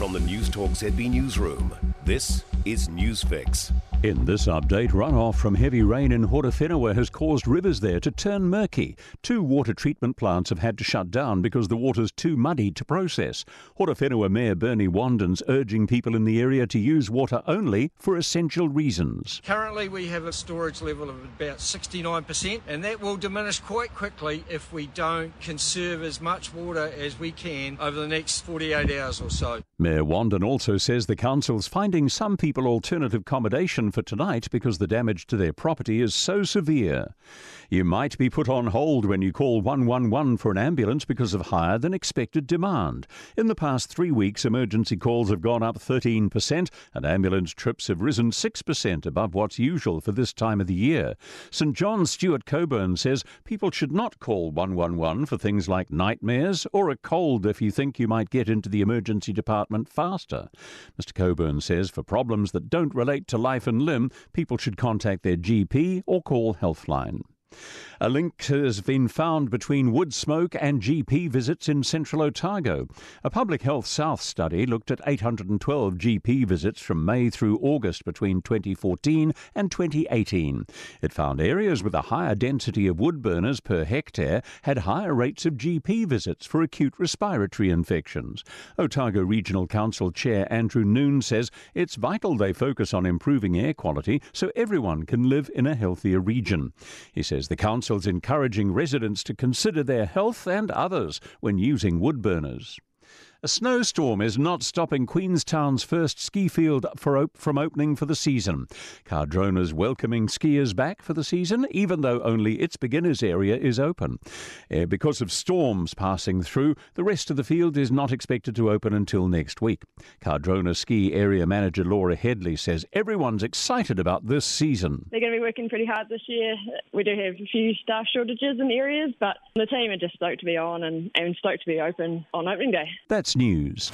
From the Newstalk ZB Newsroom, this is Newsfix. In this update, runoff from heavy rain in Horowhenua has caused rivers there to turn murky. Two water treatment plants have had to shut down because the water's too muddy to process. Horowhenua Mayor Bernie Wanden's urging people in the area to use water only for essential reasons. Currently, we have a storage level of about 69%, and that will diminish quite quickly if we don't conserve as much water as we can over the next 48 hours or so. Mayor Wanden also says the council's finding some people alternative accommodation for tonight because the damage to their property is so severe. You might be put on hold when you call 111 for an ambulance because of higher than expected demand. In the past three weeks, emergency calls have gone up 13% and ambulance trips have risen 6% above what's usual for this time of the year. St John Stuart Coburn says people should not call 111 for things like nightmares or a cold if you think you might get into the emergency department faster. Mr Coburn says for problems that don't relate to life and limb, people should contact their GP or call Healthline. A link has been found between wood smoke and GP visits in central Otago. A Public Health South study looked at 812 GP visits from May through August between 2014 and 2018. It found areas with a higher density of wood burners per hectare had higher rates of GP visits for acute respiratory infections. Otago Regional Council Chair Andrew Noone says it's vital they focus on improving air quality so everyone can live in a healthier region. He says the council council's encouraging residents to consider their health and others when using wood burners. A snowstorm is not stopping Queenstown's first ski field for op- from opening for the season. Cardrona's welcoming skiers back for the season, even though only its beginners area is open. Uh, because of storms passing through, the rest of the field is not expected to open until next week. Cardrona ski area manager Laura Headley says everyone's excited about this season. They're going to be working pretty hard this year. We do have a few staff shortages in areas, but the team are just stoked to be on and, and stoked to be open on opening day. That's News.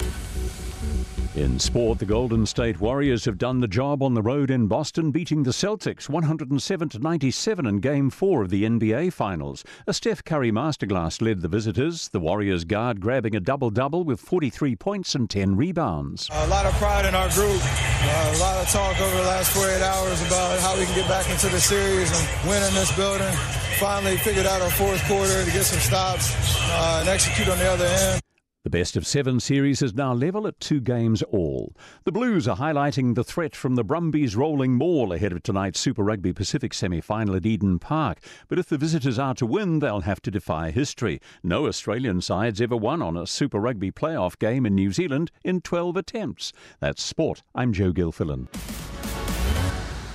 In sport, the Golden State Warriors have done the job on the road in Boston, beating the Celtics 107 to 97 in Game 4 of the NBA Finals. A Steph Curry masterclass led the visitors, the Warriors guard grabbing a double-double with 43 points and 10 rebounds. A lot of pride in our group. Uh, a lot of talk over the last 48 hours about how we can get back into the series and win in this building. Finally figured out our fourth quarter to get some stops uh, and execute on the other end. The best of seven series is now level at two games all. The Blues are highlighting the threat from the Brumbies rolling maul ahead of tonight's Super Rugby Pacific semi final at Eden Park. But if the visitors are to win, they'll have to defy history. No Australian sides ever won on a Super Rugby playoff game in New Zealand in 12 attempts. That's sport. I'm Joe Gilfillan.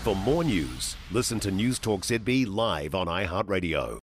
For more news, listen to Newstalk ZB live on iHeartRadio.